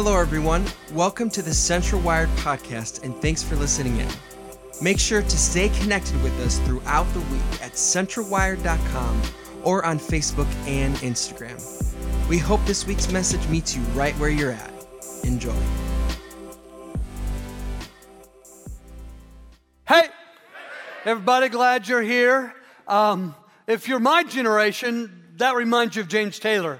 Hello, everyone. Welcome to the Central Wired podcast, and thanks for listening in. Make sure to stay connected with us throughout the week at centralwired.com or on Facebook and Instagram. We hope this week's message meets you right where you're at. Enjoy. Hey, everybody, glad you're here. Um, if you're my generation, that reminds you of James Taylor.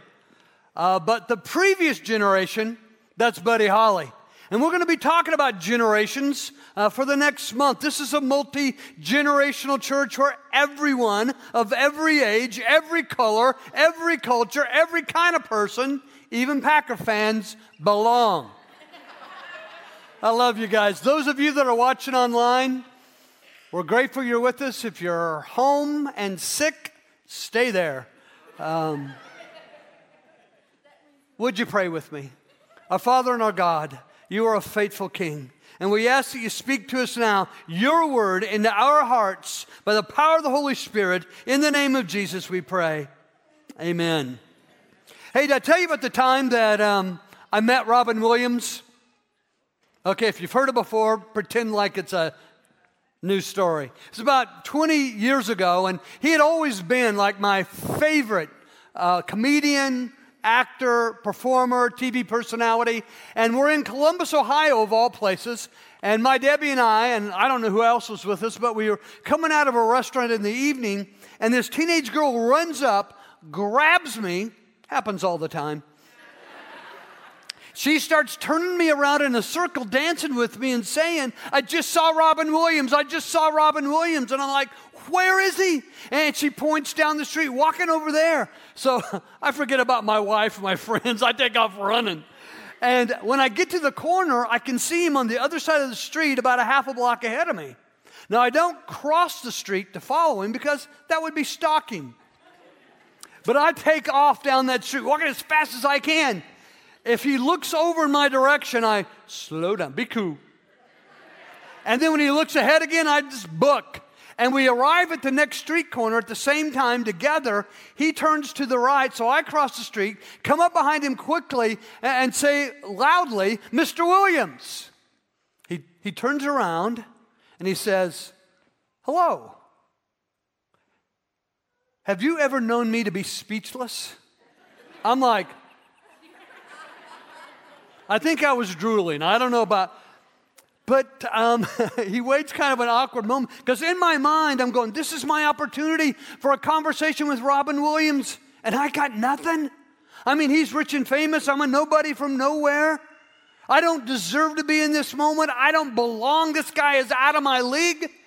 Uh, but the previous generation, that's Buddy Holly. And we're going to be talking about generations uh, for the next month. This is a multi generational church where everyone of every age, every color, every culture, every kind of person, even Packer fans, belong. I love you guys. Those of you that are watching online, we're grateful you're with us. If you're home and sick, stay there. Um, would you pray with me? Our Father and our God, you are a faithful King. And we ask that you speak to us now, your word, into our hearts by the power of the Holy Spirit. In the name of Jesus, we pray. Amen. Hey, did I tell you about the time that um, I met Robin Williams? Okay, if you've heard it before, pretend like it's a new story. It's about 20 years ago, and he had always been like my favorite uh, comedian, actor, performer, TV personality. And we're in Columbus, Ohio, of all places. And my Debbie and I, and I don't know who else was with us, but we were coming out of a restaurant in the evening, and this teenage girl runs up, grabs me, happens all the time. She starts turning me around in a circle, dancing with me, and saying, I just saw Robin Williams. I just saw Robin Williams. And I'm like, where is he? And she points down the street, walking over there. So I forget about my wife my friends. I take off running. And when I get to the corner, I can see him on the other side of the street about a half a block ahead of me. Now, I don't cross the street to follow him because that would be stalking. But I take off down that street, walking as fast as I can. If he looks over in my direction, I slow down, be cool. And then when he looks ahead again, I just book and we arrive at the next street corner at the same time together. He turns to the right, so I cross the street, come up behind him quickly, and say loudly, Mr. Williams. He, he turns around and he says, Hello. Have you ever known me to be speechless? I'm like, I think I was drooling. I don't know about but um, he waits kind of an awkward moment because in my mind, I'm going, this is my opportunity for a conversation with Robin Williams, and I got nothing. I mean, he's rich and famous. I'm a nobody from nowhere. I don't deserve to be in this moment. I don't belong. This guy is out of my league.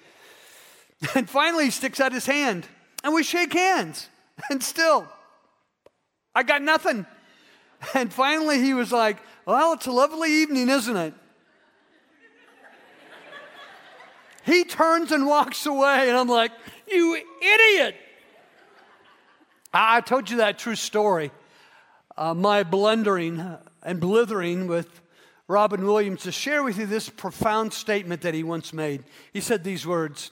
And finally, he sticks out his hand, and we shake hands. And still, I got nothing. And finally, he was like, Well, it's a lovely evening, isn't it? He turns and walks away, and I'm like, You idiot! I told you that true story. Uh, my blundering and blithering with Robin Williams to share with you this profound statement that he once made. He said these words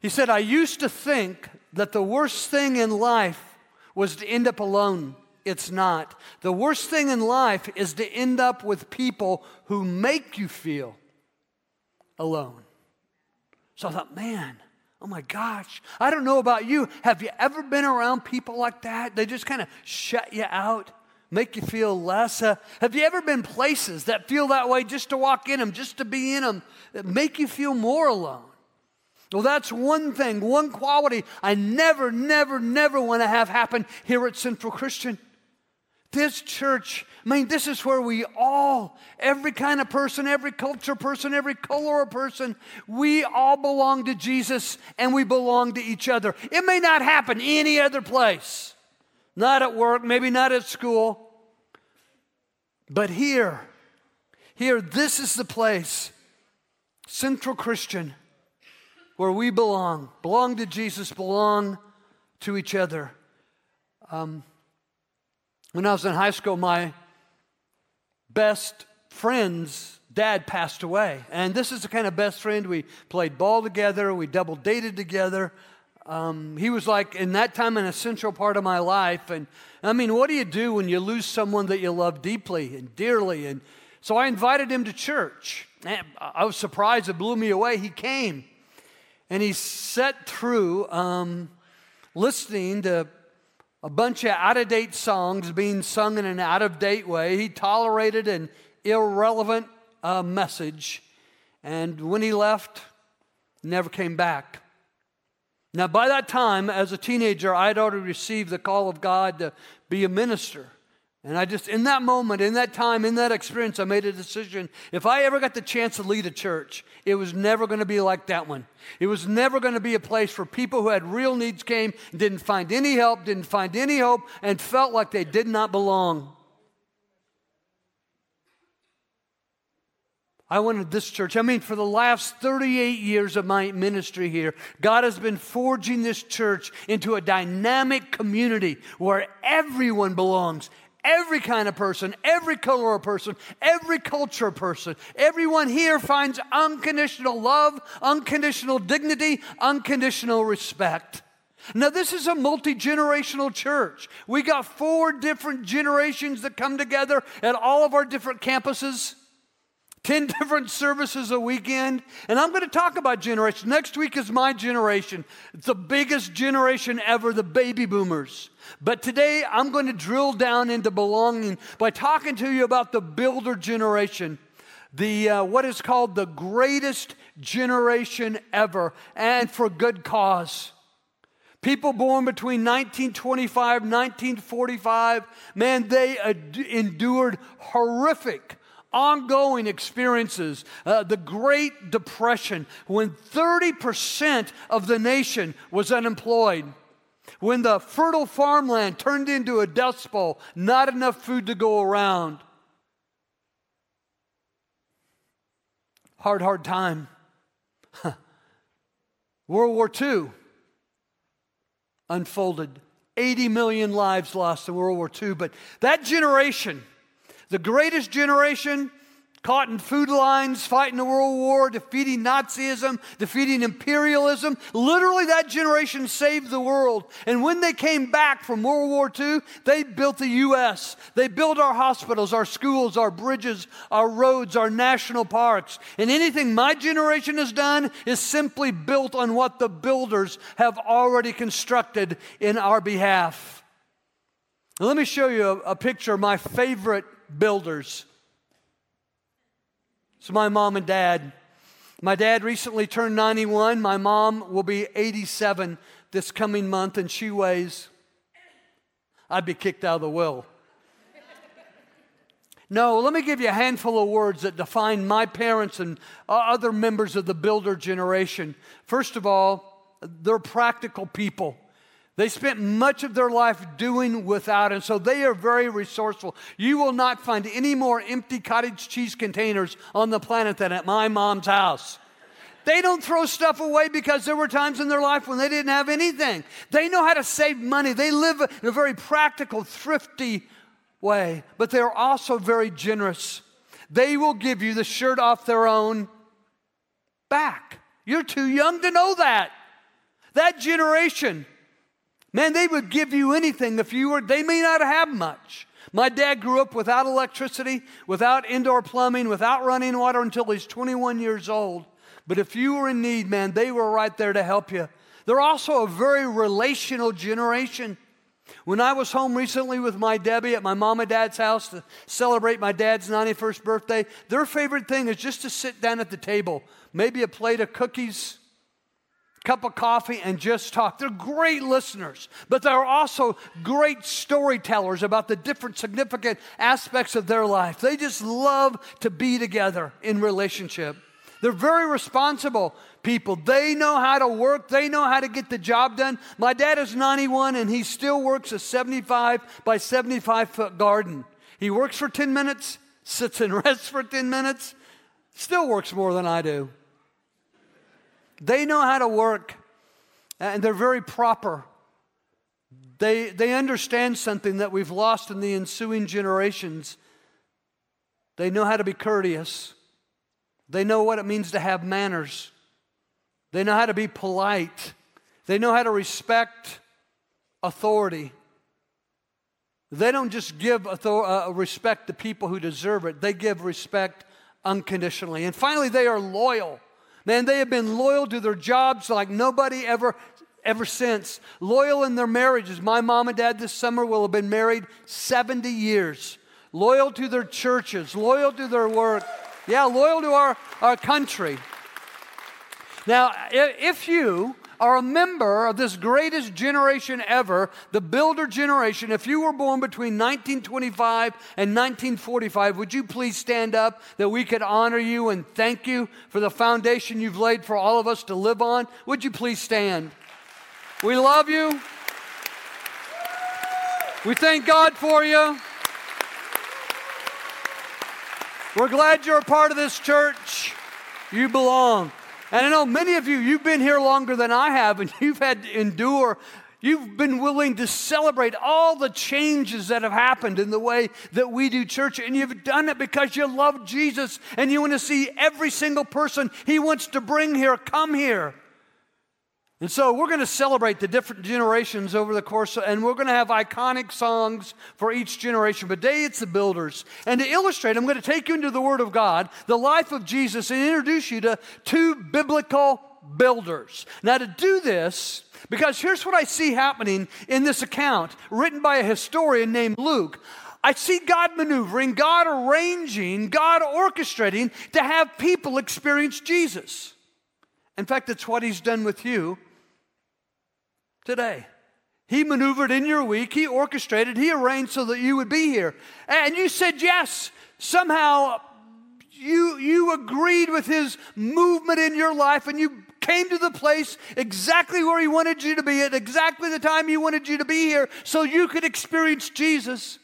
He said, I used to think that the worst thing in life was to end up alone. It's not. The worst thing in life is to end up with people who make you feel alone. So I thought, man, oh my gosh, I don't know about you. Have you ever been around people like that? They just kind of shut you out, make you feel less. Uh, have you ever been places that feel that way just to walk in them, just to be in them, that make you feel more alone? Well, that's one thing, one quality I never, never, never want to have happen here at Central Christian. This church, I mean, this is where we all, every kind of person, every culture person, every color person, we all belong to Jesus and we belong to each other. It may not happen any other place, not at work, maybe not at school, but here, here, this is the place, Central Christian, where we belong, belong to Jesus, belong to each other. Um, when I was in high school, my best friend's dad passed away. And this is the kind of best friend we played ball together, we double dated together. Um, he was like, in that time, an essential part of my life. And I mean, what do you do when you lose someone that you love deeply and dearly? And So I invited him to church. And I was surprised, it blew me away. He came and he sat through um, listening to a bunch of out of date songs being sung in an out of date way. He tolerated an irrelevant uh, message. And when he left, never came back. Now, by that time, as a teenager, I had already received the call of God to be a minister. And I just, in that moment, in that time, in that experience, I made a decision. If I ever got the chance to lead a church, it was never going to be like that one. It was never going to be a place where people who had real needs came, didn't find any help, didn't find any hope, and felt like they did not belong. I wanted this church. I mean, for the last 38 years of my ministry here, God has been forging this church into a dynamic community where everyone belongs. Every kind of person, every color of person, every culture person, everyone here finds unconditional love, unconditional dignity, unconditional respect. Now, this is a multi generational church. We got four different generations that come together at all of our different campuses. 10 different services a weekend. And I'm going to talk about generation. Next week is my generation. It's the biggest generation ever, the baby boomers. But today I'm going to drill down into belonging by talking to you about the builder generation. The uh, what is called the greatest generation ever, and for good cause. People born between 1925 1945, man, they ad- endured horrific ongoing experiences. Uh, the Great Depression, when 30% of the nation was unemployed. When the fertile farmland turned into a dust bowl, not enough food to go around. Hard, hard time. World War II unfolded. 80 million lives lost in World War II. But that generation, the greatest generation caught in food lines, fighting the World War, defeating Nazism, defeating imperialism. Literally, that generation saved the world. And when they came back from World War II, they built the U.S. They built our hospitals, our schools, our bridges, our roads, our national parks. And anything my generation has done is simply built on what the builders have already constructed in our behalf. Now, let me show you a, a picture of my favorite builders. It's my mom and dad. My dad recently turned 91. My mom will be 87 this coming month, and she weighs, I'd be kicked out of the will. No, let me give you a handful of words that define my parents and uh, other members of the builder generation. First of all, they're practical people. They spent much of their life doing without, and so they are very resourceful. You will not find any more empty cottage cheese containers on the planet than at my mom's house. They don't throw stuff away because there were times in their life when they didn't have anything. They know how to save money. They live in a very practical, thrifty way, but they're also very generous. They will give you the shirt off their own back. You're too young to know that. That generation Man, they would give you anything if you were, they may not have much. My dad grew up without electricity, without indoor plumbing, without running water until he's 21 years old. But if you were in need, man, they were right there to help you. They're also a very relational generation. When I was home recently with my Debbie at my mom and dad's house to celebrate my dad's 91st birthday, their favorite thing is just to sit down at the table, maybe a plate of cookies, cup of coffee and just talk. They're great listeners, but they're also great storytellers about the different significant aspects of their life. They just love to be together in relationship. They're very responsible people. They know how to work, they know how to get the job done. My dad is 91 and he still works a 75 by 75 foot garden. He works for 10 minutes, sits and rests for 10 minutes, still works more than I do. They know how to work, and they're very proper. They, they understand something that we've lost in the ensuing generations. They know how to be courteous. They know what it means to have manners. They know how to be polite. They know how to respect authority. They don't just give author- uh, respect to people who deserve it, they give respect unconditionally. And finally, they are loyal. Man, they have been loyal to their jobs like nobody ever ever since. Loyal in their marriages. My mom and dad this summer will have been married 70 years. Loyal to their churches, loyal to their work. Yeah, loyal to our, our country. Now, if you are a member of this greatest generation ever, the builder generation, if you were born between 1925 and 1945, would you please stand up that we could honor you and thank you for the foundation you've laid for all of us to live on? Would you please stand? We love you. We thank God for you. We're glad you're a part of this church. You belong. And I know many of you, you've been here longer than I have, and you've had to endure. You've been willing to celebrate all the changes that have happened in the way that we do church, and you've done it because you love Jesus and you want to see every single person He wants to bring here come here. And so we're going to celebrate the different generations over the course, of, and we're going to have iconic songs for each generation. But today it's the builders. And to illustrate, I'm going to take you into the Word of God, the life of Jesus, and introduce you to two biblical builders. Now, to do this, because here's what I see happening in this account written by a historian named Luke. I see God maneuvering, God arranging, God orchestrating to have people experience Jesus. In fact, it's what He's done with you today. He maneuvered in your week, He orchestrated, He arranged so that you would be here. And you said yes. Somehow you, you agreed with His movement in your life and you came to the place exactly where He wanted you to be at exactly the time He wanted you to be here so you could experience Jesus.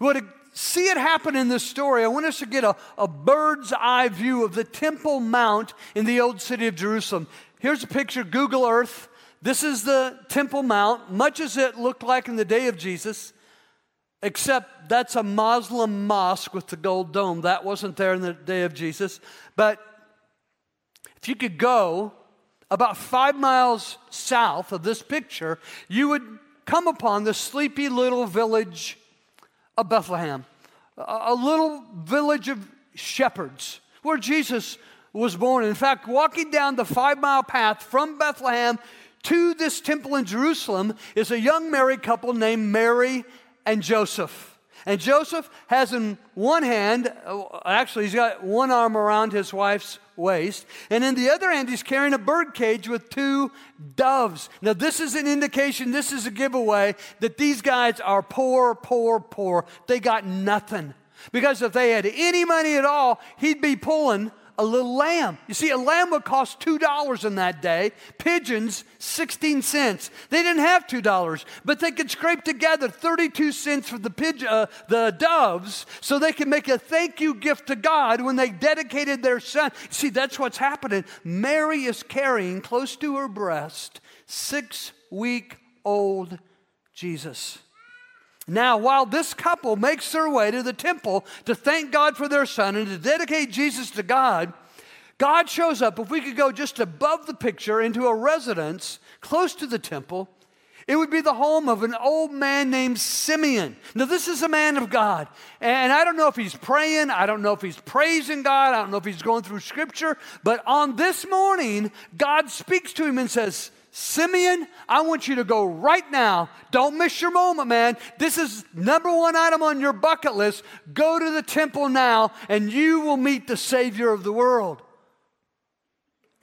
Well, to see it happen in this story, I want us to get a, a bird's eye view of the Temple Mount in the old city of Jerusalem. Here's a picture, Google Earth. This is the Temple Mount, much as it looked like in the day of Jesus, except that's a Muslim mosque with the gold dome. That wasn't there in the day of Jesus. But if you could go about five miles south of this picture, you would come upon the sleepy little village of Bethlehem, a little village of shepherds where Jesus was born. In fact, walking down the five mile path from Bethlehem to this temple in Jerusalem is a young married couple named Mary and Joseph. And Joseph has in one hand, uh, actually, he's got one arm around his wife's waist, and in the other hand, he's carrying a bird cage with two doves. Now, this is an indication, this is a giveaway that these guys are poor, poor, poor. They got nothing. Because if they had any money at all, he'd be pulling a little lamb. You see, a lamb would cost $2 in that day, pigeons, 16 cents. They didn't have $2, but they could scrape together 32 cents for the, pigeon, uh, the doves so they could make a thank you gift to God when they dedicated their son. See, that's what's happening. Mary is carrying close to her breast six week old Jesus. Now, while this couple makes their way to the temple to thank God for their son and to dedicate Jesus to God, God shows up. If we could go just above the picture into a residence close to the temple, it would be the home of an old man named Simeon. Now, this is a man of God. And I don't know if he's praying, I don't know if he's praising God, I don't know if he's going through scripture, but on this morning, God speaks to him and says, Simeon, I want you to go right now. Don't miss your moment, man. This is number one item on your bucket list. Go to the temple now, and you will meet the Savior of the world.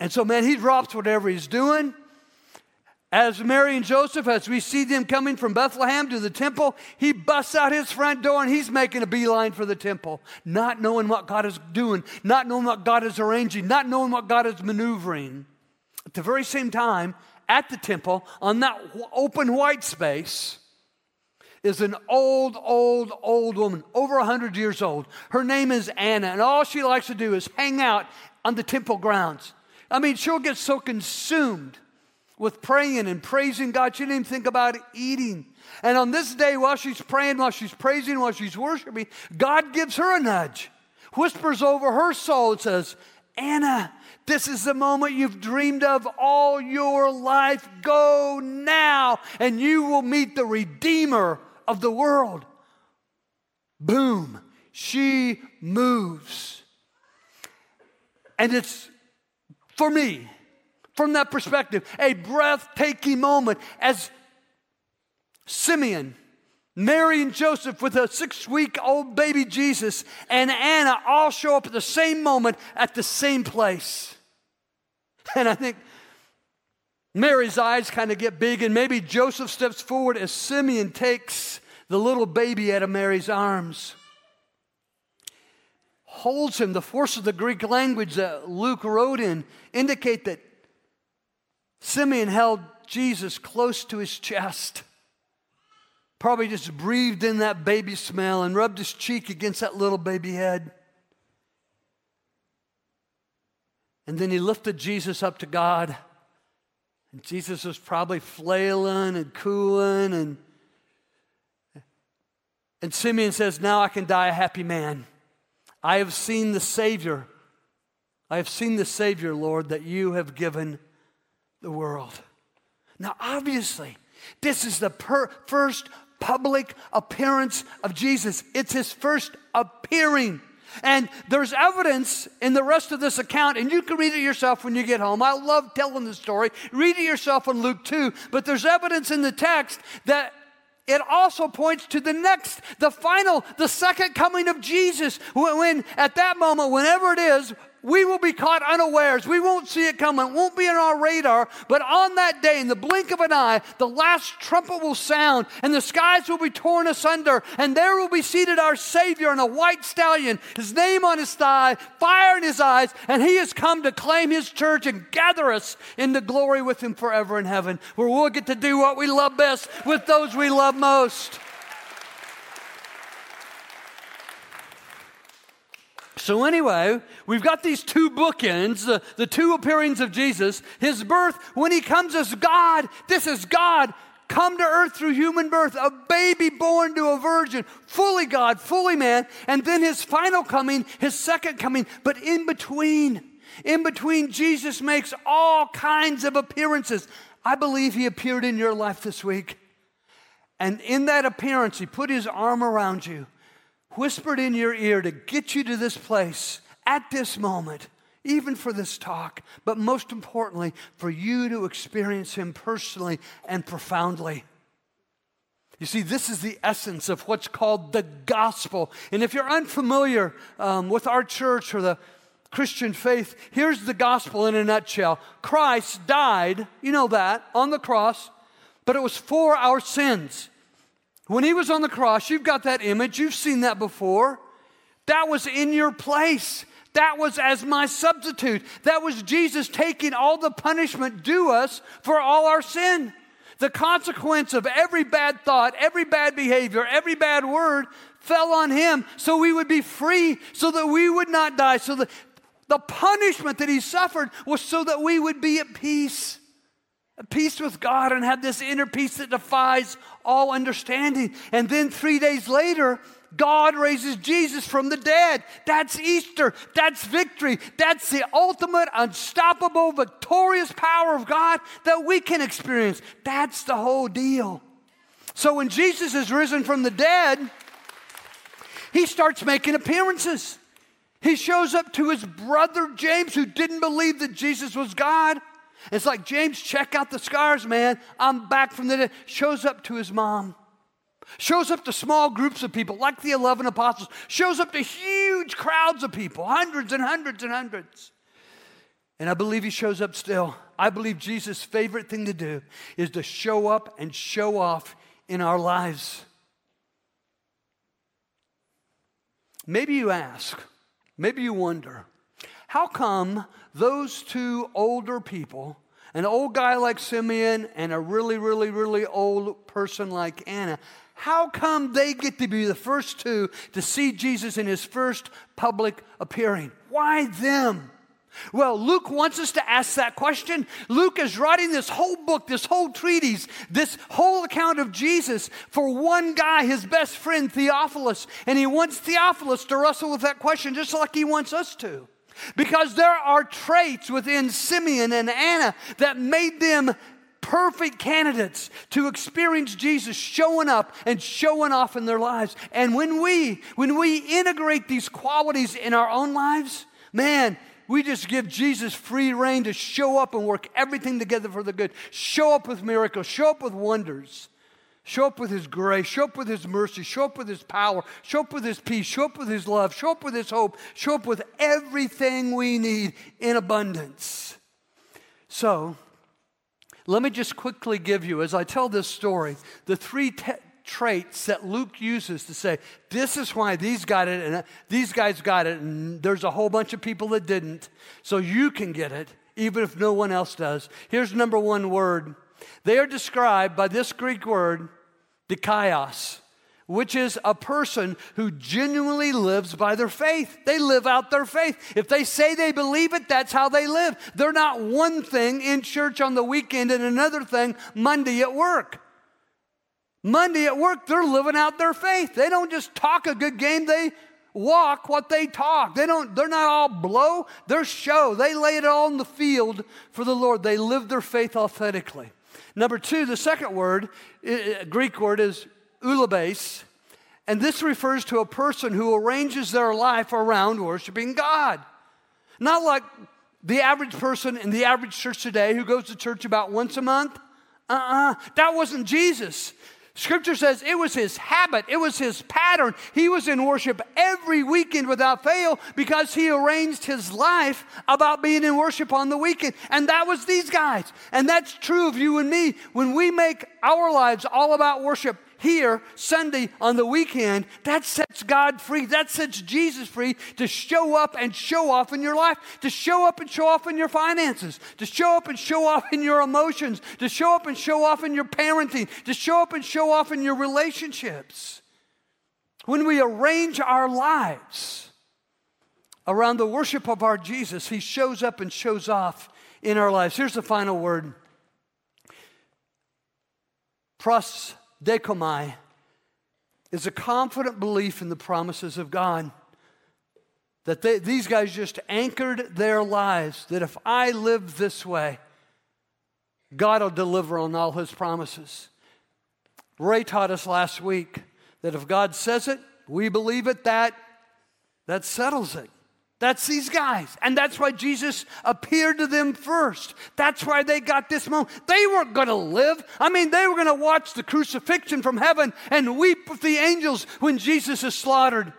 And so, man, he drops whatever he's doing. As Mary and Joseph, as we see them coming from Bethlehem to the temple, he busts out his front door and he's making a beeline for the temple, not knowing what God is doing, not knowing what God is arranging, not knowing what God is maneuvering. At the very same time, at the temple on that open white space is an old, old, old woman, over 100 years old. Her name is Anna, and all she likes to do is hang out on the temple grounds. I mean, she'll get so consumed with praying and praising God, she didn't even think about eating. And on this day, while she's praying, while she's praising, while she's worshiping, God gives her a nudge, whispers over her soul, and says, Anna, this is the moment you've dreamed of all your life. Go now, and you will meet the Redeemer of the world. Boom, she moves. And it's, for me, from that perspective, a breathtaking moment as Simeon, Mary and Joseph with a six week old baby Jesus, and Anna all show up at the same moment at the same place. And I think Mary's eyes kind of get big, and maybe Joseph steps forward as Simeon takes the little baby out of Mary's arms. Holds him. The force of the Greek language that Luke wrote in indicate that Simeon held Jesus close to his chest. Probably just breathed in that baby smell and rubbed his cheek against that little baby head. And then he lifted Jesus up to God. And Jesus was probably flailing and cooling. And, and Simeon says, Now I can die a happy man. I have seen the Savior. I have seen the Savior, Lord, that you have given the world. Now, obviously, this is the per- first public appearance of Jesus. It's his first appearing. And there's evidence in the rest of this account, and you can read it yourself when you get home. I love telling the story. Read it yourself in Luke 2. But there's evidence in the text that it also points to the next, the final, the second coming of Jesus. When, at that moment, whenever it is, we will be caught unawares. We won't see it coming. It won't be on our radar. But on that day, in the blink of an eye, the last trumpet will sound and the skies will be torn asunder. And there will be seated our Savior on a white stallion, his name on his thigh, fire in his eyes. And he has come to claim his church and gather us into glory with him forever in heaven, where we'll get to do what we love best with those we love most. So, anyway, we've got these two bookends the, the two appearings of Jesus, his birth, when he comes as God, this is God come to earth through human birth, a baby born to a virgin, fully God, fully man, and then his final coming, his second coming. But in between, in between, Jesus makes all kinds of appearances. I believe he appeared in your life this week. And in that appearance, he put his arm around you whispered in your ear to get you to this place at this moment, even for this talk, but most importantly, for you to experience Him personally and profoundly. You see, this is the essence of what's called the gospel. And if you're unfamiliar um, with our church or the Christian faith, here's the gospel in a nutshell Christ died, you know that, on the cross, but it was for our sins. When he was on the cross, you've got that image, you've seen that before. That was in your place. That was as my substitute. That was Jesus taking all the punishment due us for all our sin. The consequence of every bad thought, every bad behavior, every bad word fell on him so we would be free, so that we would not die. So the, the punishment that he suffered was so that we would be at peace at peace with God and have this inner peace that defies all understanding. And then three days later, God raises Jesus from the dead. That's Easter. That's victory. That's the ultimate, unstoppable, victorious power of God that we can experience. That's the whole deal. So when Jesus is risen from the dead, he starts making appearances. He shows up to his brother James, who didn't believe that Jesus was God. It's like, James, check out the scars, man. I'm back from the dead. Shows up to his mom. Shows up to small groups of people, like the 11 apostles. Shows up to huge crowds of people, hundreds and hundreds and hundreds. And I believe he shows up still. I believe Jesus' favorite thing to do is to show up and show off in our lives. Maybe you ask, maybe you wonder, how come those two older people, an old guy like Simeon and a really, really, really old person like Anna, how come they get to be the first two to see Jesus in his first public appearing? Why them? Well, Luke wants us to ask that question. Luke is writing this whole book, this whole treatise, this whole account of Jesus for one guy, his best friend, Theophilus. And he wants Theophilus to wrestle with that question just like he wants us to. Because there are traits within Simeon and Anna that made them perfect candidates to experience Jesus showing up and showing off in their lives. And when we when we integrate these qualities in our own lives, man, we just give Jesus free rein to show up and work everything together for the good. Show up with miracles, show up with wonders. Show up with His grace, show up with His mercy, show up with His power, show up with His peace, show up with His love, show up with His hope, show up with everything we need in abundance. So, let me just quickly give you, as I tell this story, the three te- traits that Luke uses to say, this is why these got it and uh, these guys got it, and there's a whole bunch of people that didn't. So you can get it, even if no one else does. Here's number one word. They are described by this Greek word dikaios, which is a person who genuinely lives by their faith. They live out their faith. If they say they believe it, that's how they live. They're not one thing in church on the weekend and another thing Monday at work. Monday at work, they're living out their faith. They don't just talk a good game, they walk what they talk. They don't, they're not all blow, they're show. They lay it all in the field for the Lord. They live their faith authentically. Number two, the second word, Greek word, is eulabes. And this refers to a person who arranges their life around worshiping God. Not like the average person in the average church today who goes to church about once a month. Uh uh-uh. uh that wasn't Jesus. Scripture says it was his habit, it was his pattern. He was in worship every weekend without fail because he arranged his life about being in worship on the weekend. And that was these guys. And that's true of you and me. When we make our lives all about worship, here Sunday on the weekend, that sets God free. That sets Jesus free to show up and show off in your life, to show up and show off in your finances, to show up and show off in your emotions, to show up and show off in your parenting, to show up and show off in your relationships. When we arrange our lives around the worship of our Jesus, He shows up and shows off in our lives. Here's the final word. Pros dechomai is a confident belief in the promises of God. That they, these guys just anchored their lives that if I live this way, God will deliver on all his promises. Ray taught us last week that if God says it, we believe it, that, that settles it. That's these guys. And that's why Jesus appeared to them first. That's why they got this moment. They weren't going to live. I mean, they were going to watch the crucifixion from heaven and weep with the angels when Jesus is slaughtered.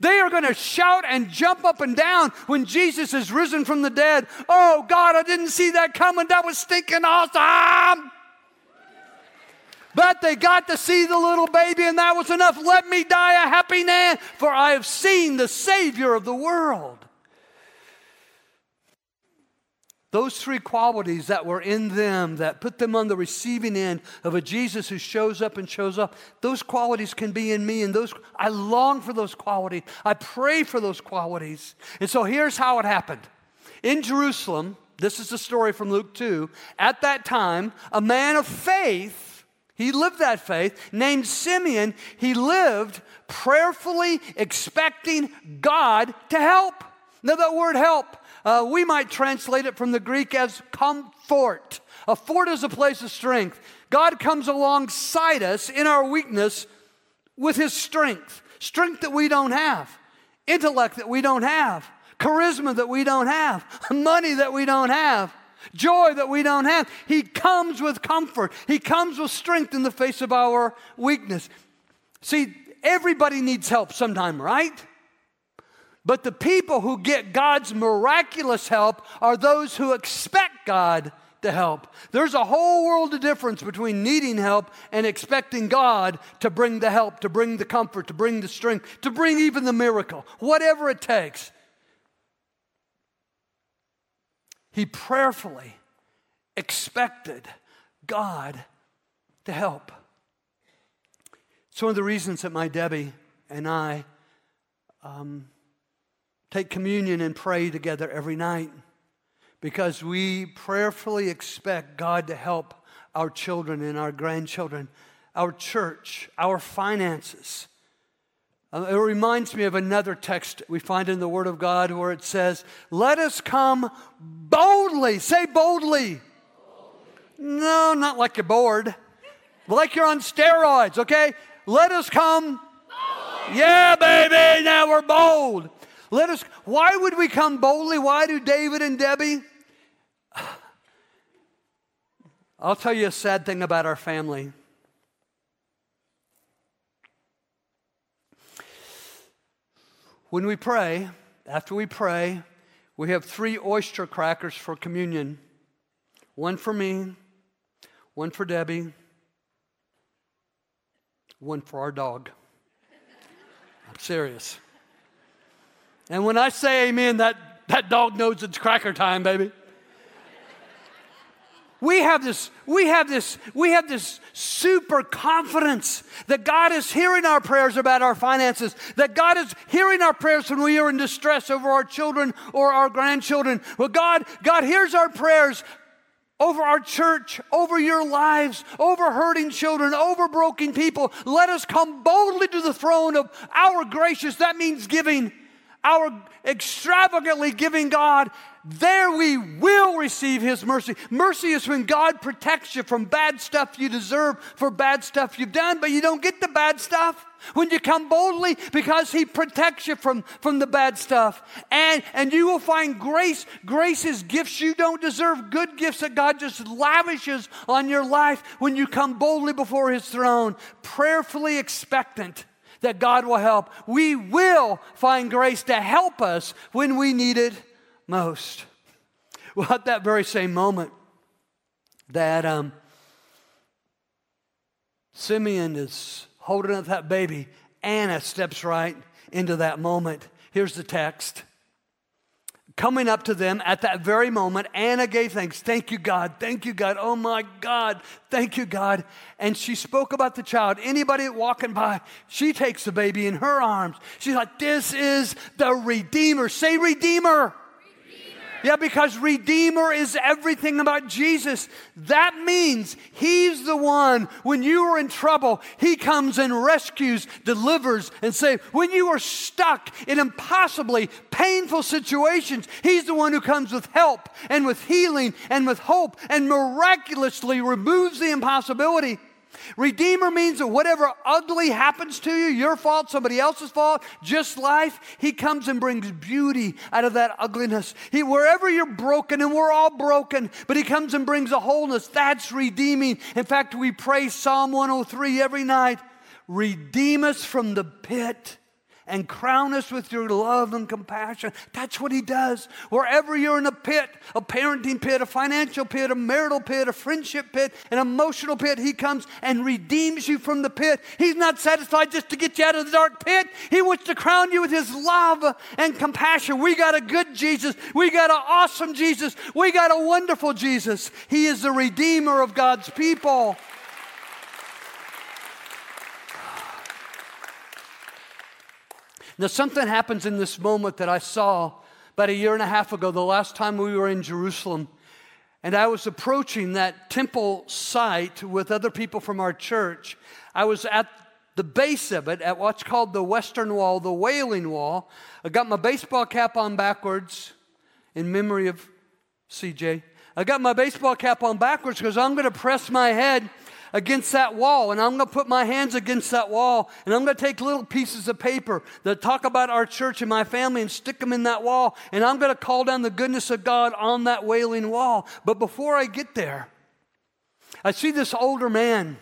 They are going to shout and jump up and down when Jesus is risen from the dead. Oh, God, I didn't see that coming. That was stinking awesome. But they got to see the little baby, and that was enough. Let me die a happy man, for I have seen the Savior of the world. Those three qualities that were in them that put them on the receiving end of a Jesus who shows up and shows up, those qualities can be in me. And those I long for those qualities. I pray for those qualities. And so here's how it happened. In Jerusalem, this is the story from Luke 2. At that time, a man of faith he lived that faith. Named Simeon, he lived prayerfully expecting God to help. Now, that word help, uh, we might translate it from the Greek as comfort. A fort is a place of strength. God comes alongside us in our weakness with his strength, strength that we don't have, intellect that we don't have, charisma that we don't have, money that we don't have joy that we don't have. He comes with comfort, He comes with strength in the face of our weakness. See, everybody needs help sometime, right? But the people who get God's miraculous help are those who expect God to help. There's a whole world of difference between needing help and expecting God to bring the help, to bring the comfort, to bring the strength, to bring even the miracle, whatever it takes. He prayerfully expected God to help. It's one of the reasons that my Debbie and I um, take communion and pray together every night because we prayerfully expect God to help our children and our grandchildren, our church, our finances. Uh, it reminds me of another text we find in the Word of God where it says, Let us come boldly, say boldly, No, not like you're bored. Like you're on steroids, okay? Let us come. Yeah, baby, now we're bold. Let us, why would we come boldly? Why do David and Debbie? I'll tell you a sad thing about our family. When we pray, after we pray, we have three oyster crackers for communion one for me, one for Debbie, one for our dog. I'm serious. And when I say amen, that, that dog knows it's cracker time, baby. We have this, we have this, we have this super confidence that God is hearing our prayers about our finances, that God is hearing our prayers when we are in distress over our children or our grandchildren. Well, God, God hears our prayers over our church, over your lives, over hurting children, over broken people. Let us come boldly to the throne of our gracious, that means giving, our extravagantly giving God there we will receive His mercy. Mercy is when God protects you from bad stuff you deserve for bad stuff you've done, but you don't get the bad stuff when you come boldly because He protects you from, from the bad stuff. And, and you will find grace. Grace is gifts you don't deserve, good gifts that God just lavishes on your life when you come boldly before His throne, prayerfully expectant that God will help. We will find grace to help us when we need it most. Well, at that very same moment that um, Simeon is holding up that baby, Anna steps right into that moment. Here's the text. Coming up to them at that very moment, Anna gave thanks. Thank you, God. Thank you, God. Oh my God. Thank you, God. And she spoke about the child. Anybody walking by, she takes the baby in her arms. She's like, This is the Redeemer. Say, Redeemer. Yeah, because Redeemer is everything about Jesus. That means He's the one, when you are in trouble, He comes and rescues, delivers, and saves. When you are stuck in impossibly painful situations, He's the one who comes with help and with healing and with hope and miraculously removes the impossibility. Redeemer means that whatever ugly happens to you, your fault, somebody else's fault, just life, he comes and brings beauty out of that ugliness. He, wherever you're broken, and we're all broken, but he comes and brings a wholeness. That's redeeming. In fact, we pray Psalm 103 every night. Redeem us from the pit and crown us with your love and compassion. That's what He does. Wherever you're in a pit, a parenting pit, a financial pit, a marital pit, a friendship pit, an emotional pit, He comes and redeems you from the pit. He's not satisfied just to get you out of the dark pit, He wants to crown you with His love and compassion. We got a good Jesus. We got an awesome Jesus. We got a wonderful Jesus. He is the Redeemer of God's people. Now, something happens in this moment that I saw about a year and a half ago, the last time we were in Jerusalem. And I was approaching that temple site with other people from our church. I was at the base of it, at what's called the Western Wall, the Wailing Wall. I got my baseball cap on backwards in memory of CJ. I got my baseball cap on backwards because I'm going to press my head against that wall, and I'm going to put my hands against that wall, and I'm going to take little pieces of paper that talk about our church and my family and stick them in that wall, and I'm going to call down the goodness of God on that wailing wall. But before I get there, I see this older man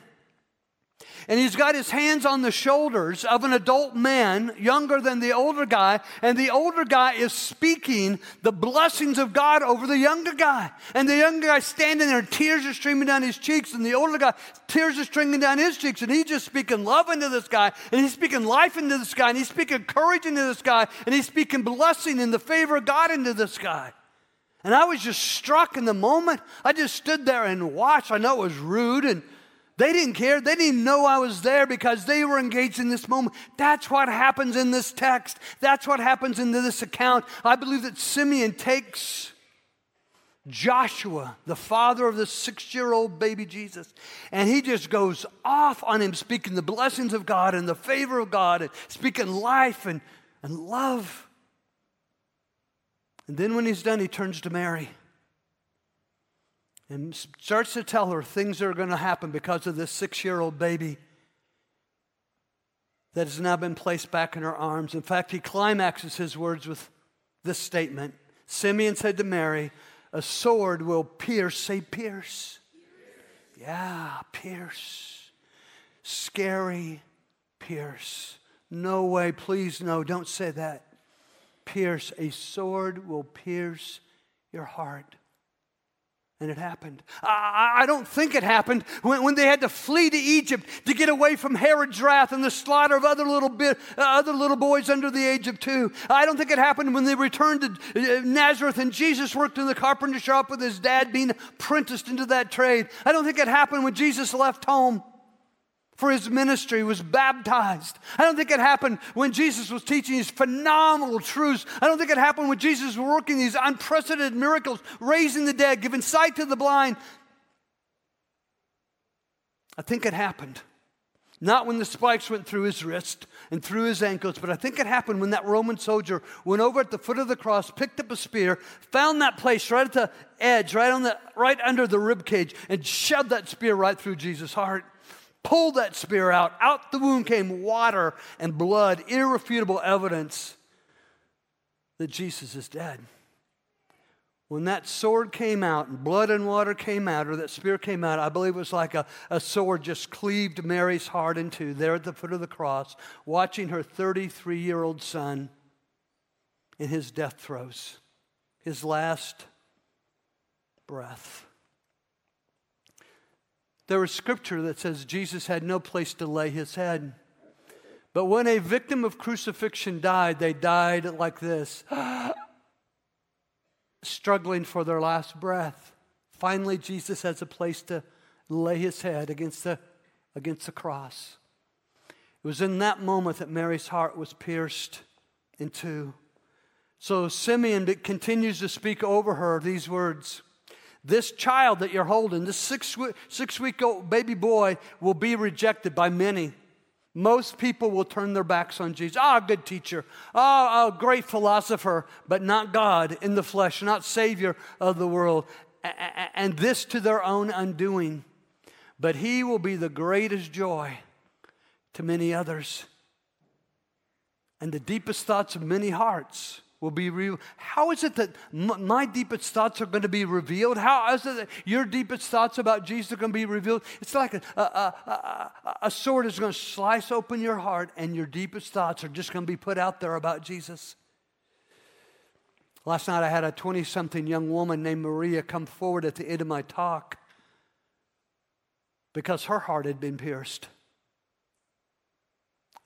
and he's got his hands on the shoulders of an adult man, younger than the older guy, and the older guy is speaking the blessings of God over the younger guy. And the younger guy standing there, tears are streaming down his cheeks, and the older guy, tears are streaming down his cheeks, and he's just speaking love into this guy, and he's speaking life into this guy, and he's speaking courage into this guy, and he's speaking blessing in the favor of God into this guy. And I was just struck in the moment. I just stood there and watched. I know it was rude and they didn't care. They didn't know I was there because they were engaged in this moment. That's what happens in this text. That's what happens in this account. I believe that Simeon takes Joshua, the father of the six year old baby Jesus, and he just goes off on him, speaking the blessings of God and the favor of God, and speaking life and, and love. And then when he's done, he turns to Mary. And starts to tell her things are going to happen because of this six year old baby that has now been placed back in her arms. In fact, he climaxes his words with this statement Simeon said to Mary, A sword will pierce, say, pierce. Yeah, pierce. Scary, pierce. No way, please, no, don't say that. Pierce. A sword will pierce your heart. And it happened. I, I, don't think it happened when, when they had to flee to Egypt to get away from Herod's wrath and the slaughter of other little, bit, uh, other little boys under the age of two. I don't think it happened when they returned to uh, Nazareth and Jesus worked in the carpenter shop with his dad being apprenticed into that trade. I don't think it happened when Jesus left home for his ministry was baptized. I don't think it happened when Jesus was teaching these phenomenal truths. I don't think it happened when Jesus was working these unprecedented miracles, raising the dead, giving sight to the blind. I think it happened. Not when the spikes went through his wrist and through his ankles, but I think it happened when that Roman soldier went over at the foot of the cross, picked up a spear, found that place right at the edge, right on the right under the rib cage, and shoved that spear right through Jesus' heart pulled that spear out. Out the wound came water and blood, irrefutable evidence that Jesus is dead. When that sword came out and blood and water came out, or that spear came out, I believe it was like a, a sword just cleaved Mary's heart in two there at the foot of the cross, watching her 33 year old son in his death throes, his last breath. There is scripture that says Jesus had no place to lay his head. But when a victim of crucifixion died, they died like this, struggling for their last breath. Finally, Jesus has a place to lay his head against the, against the cross. It was in that moment that Mary's heart was pierced in two. So Simeon continues to speak over her these words this child that you're holding, this six, six week old baby boy, will be rejected by many. Most people will turn their backs on Jesus. Ah, oh, good teacher. Oh, oh, great philosopher, but not God in the flesh, not Savior of the world. And this to their own undoing. But he will be the greatest joy to many others. And the deepest thoughts of many hearts will be revealed. How is it that my deepest thoughts are going to be revealed? How is it that your deepest thoughts about Jesus are going to be revealed? It's like a, a, a, a sword is going to slice open your heart, and your deepest thoughts are just going to be put out there about Jesus. Last night, I had a 20 something young woman named Maria come forward at the end of my talk because her heart had been pierced.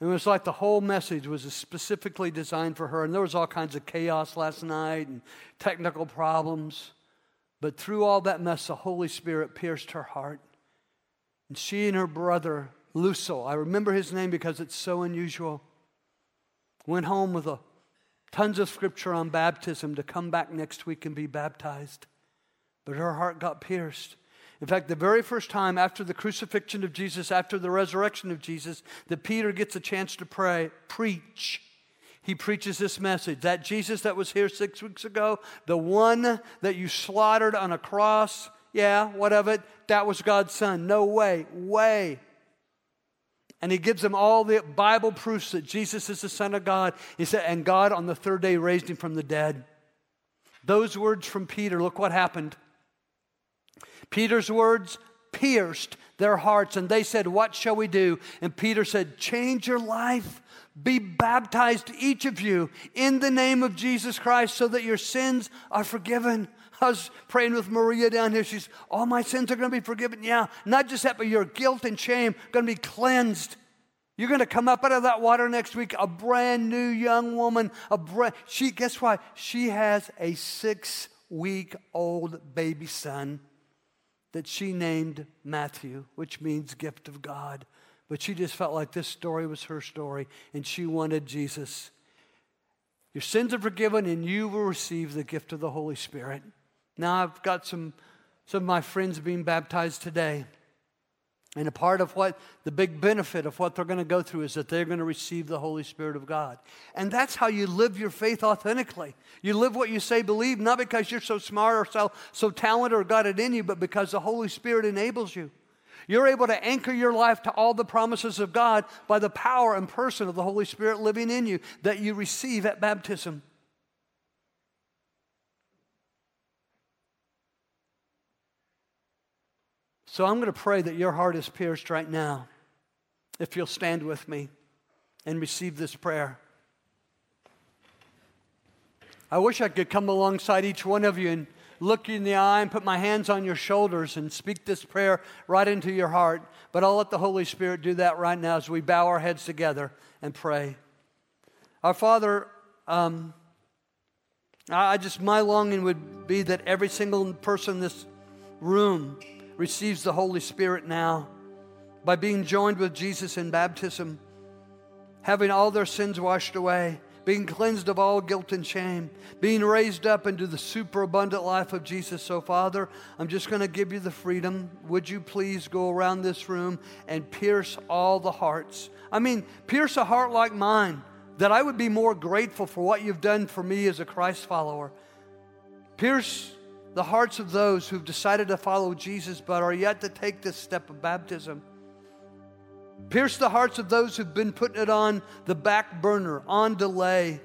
It was like the whole message was specifically designed for her. And there was all kinds of chaos last night and technical problems. But through all that mess, the Holy Spirit pierced her heart. And she and her brother, Luso, I remember his name because it's so unusual, went home with a, tons of scripture on baptism to come back next week and be baptized. But her heart got pierced. In fact, the very first time after the crucifixion of Jesus, after the resurrection of Jesus, that Peter gets a chance to pray, preach. He preaches this message that Jesus that was here six weeks ago, the one that you slaughtered on a cross, yeah, what of it? That was God's son. No way, way. And he gives them all the Bible proofs that Jesus is the Son of God. He said, and God on the third day raised him from the dead. Those words from Peter, look what happened. Peter's words pierced their hearts, and they said, What shall we do? And Peter said, Change your life. Be baptized, each of you, in the name of Jesus Christ, so that your sins are forgiven. I was praying with Maria down here. She's, All my sins are going to be forgiven. Yeah, not just that, but your guilt and shame are going to be cleansed. You're going to come up out of that water next week, a brand new young woman. A brand, she, guess what? She has a six week old baby son that she named Matthew, which means gift of God. But she just felt like this story was her story, and she wanted Jesus. Your sins are forgiven, and you will receive the gift of the Holy Spirit. Now, I've got some, some of my friends being baptized today. And a part of what the big benefit of what they're going to go through is that they're going to receive the Holy Spirit of God. And that's how you live your faith authentically. You live what you say believe, not because you're so smart or so, so talented or got it in you, but because the Holy Spirit enables you. You're able to anchor your life to all the promises of God by the power and person of the Holy Spirit living in you that you receive at baptism. So I'm going to pray that your heart is pierced right now. If you'll stand with me and receive this prayer. I wish I could come alongside each one of you and look you in the eye and put my hands on your shoulders and speak this prayer right into your heart. But I'll let the Holy Spirit do that right now as we bow our heads together and pray. Our Father, um, I just, my longing would be that every single person in this room receives the Holy Spirit now by being joined with Jesus in baptism, having all their sins washed away, being cleansed of all guilt and shame, being raised up into the superabundant life of Jesus. So, Father, I'm just going to give you the freedom. Would you please go around this room and pierce all the hearts? I mean, pierce a heart like mine, that I would be more grateful for what you've done for me as a Christ follower. Pierce the hearts of those who've decided to follow Jesus but are yet to take this step of baptism. Pierce the hearts of those who've been putting it on the back burner, on delay.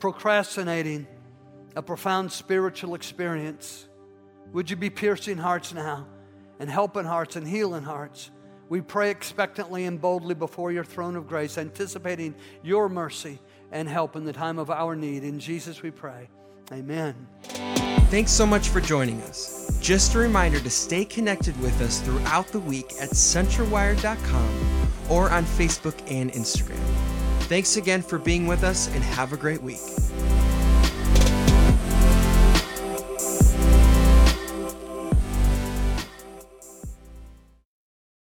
Procrastinating a profound spiritual experience. Would you be piercing hearts now and helping hearts and healing hearts? We pray expectantly and boldly before your throne of grace, anticipating your mercy and help in the time of our need. In Jesus we pray. Amen. Thanks so much for joining us. Just a reminder to stay connected with us throughout the week at centralwire.com or on Facebook and Instagram. Thanks again for being with us and have a great week.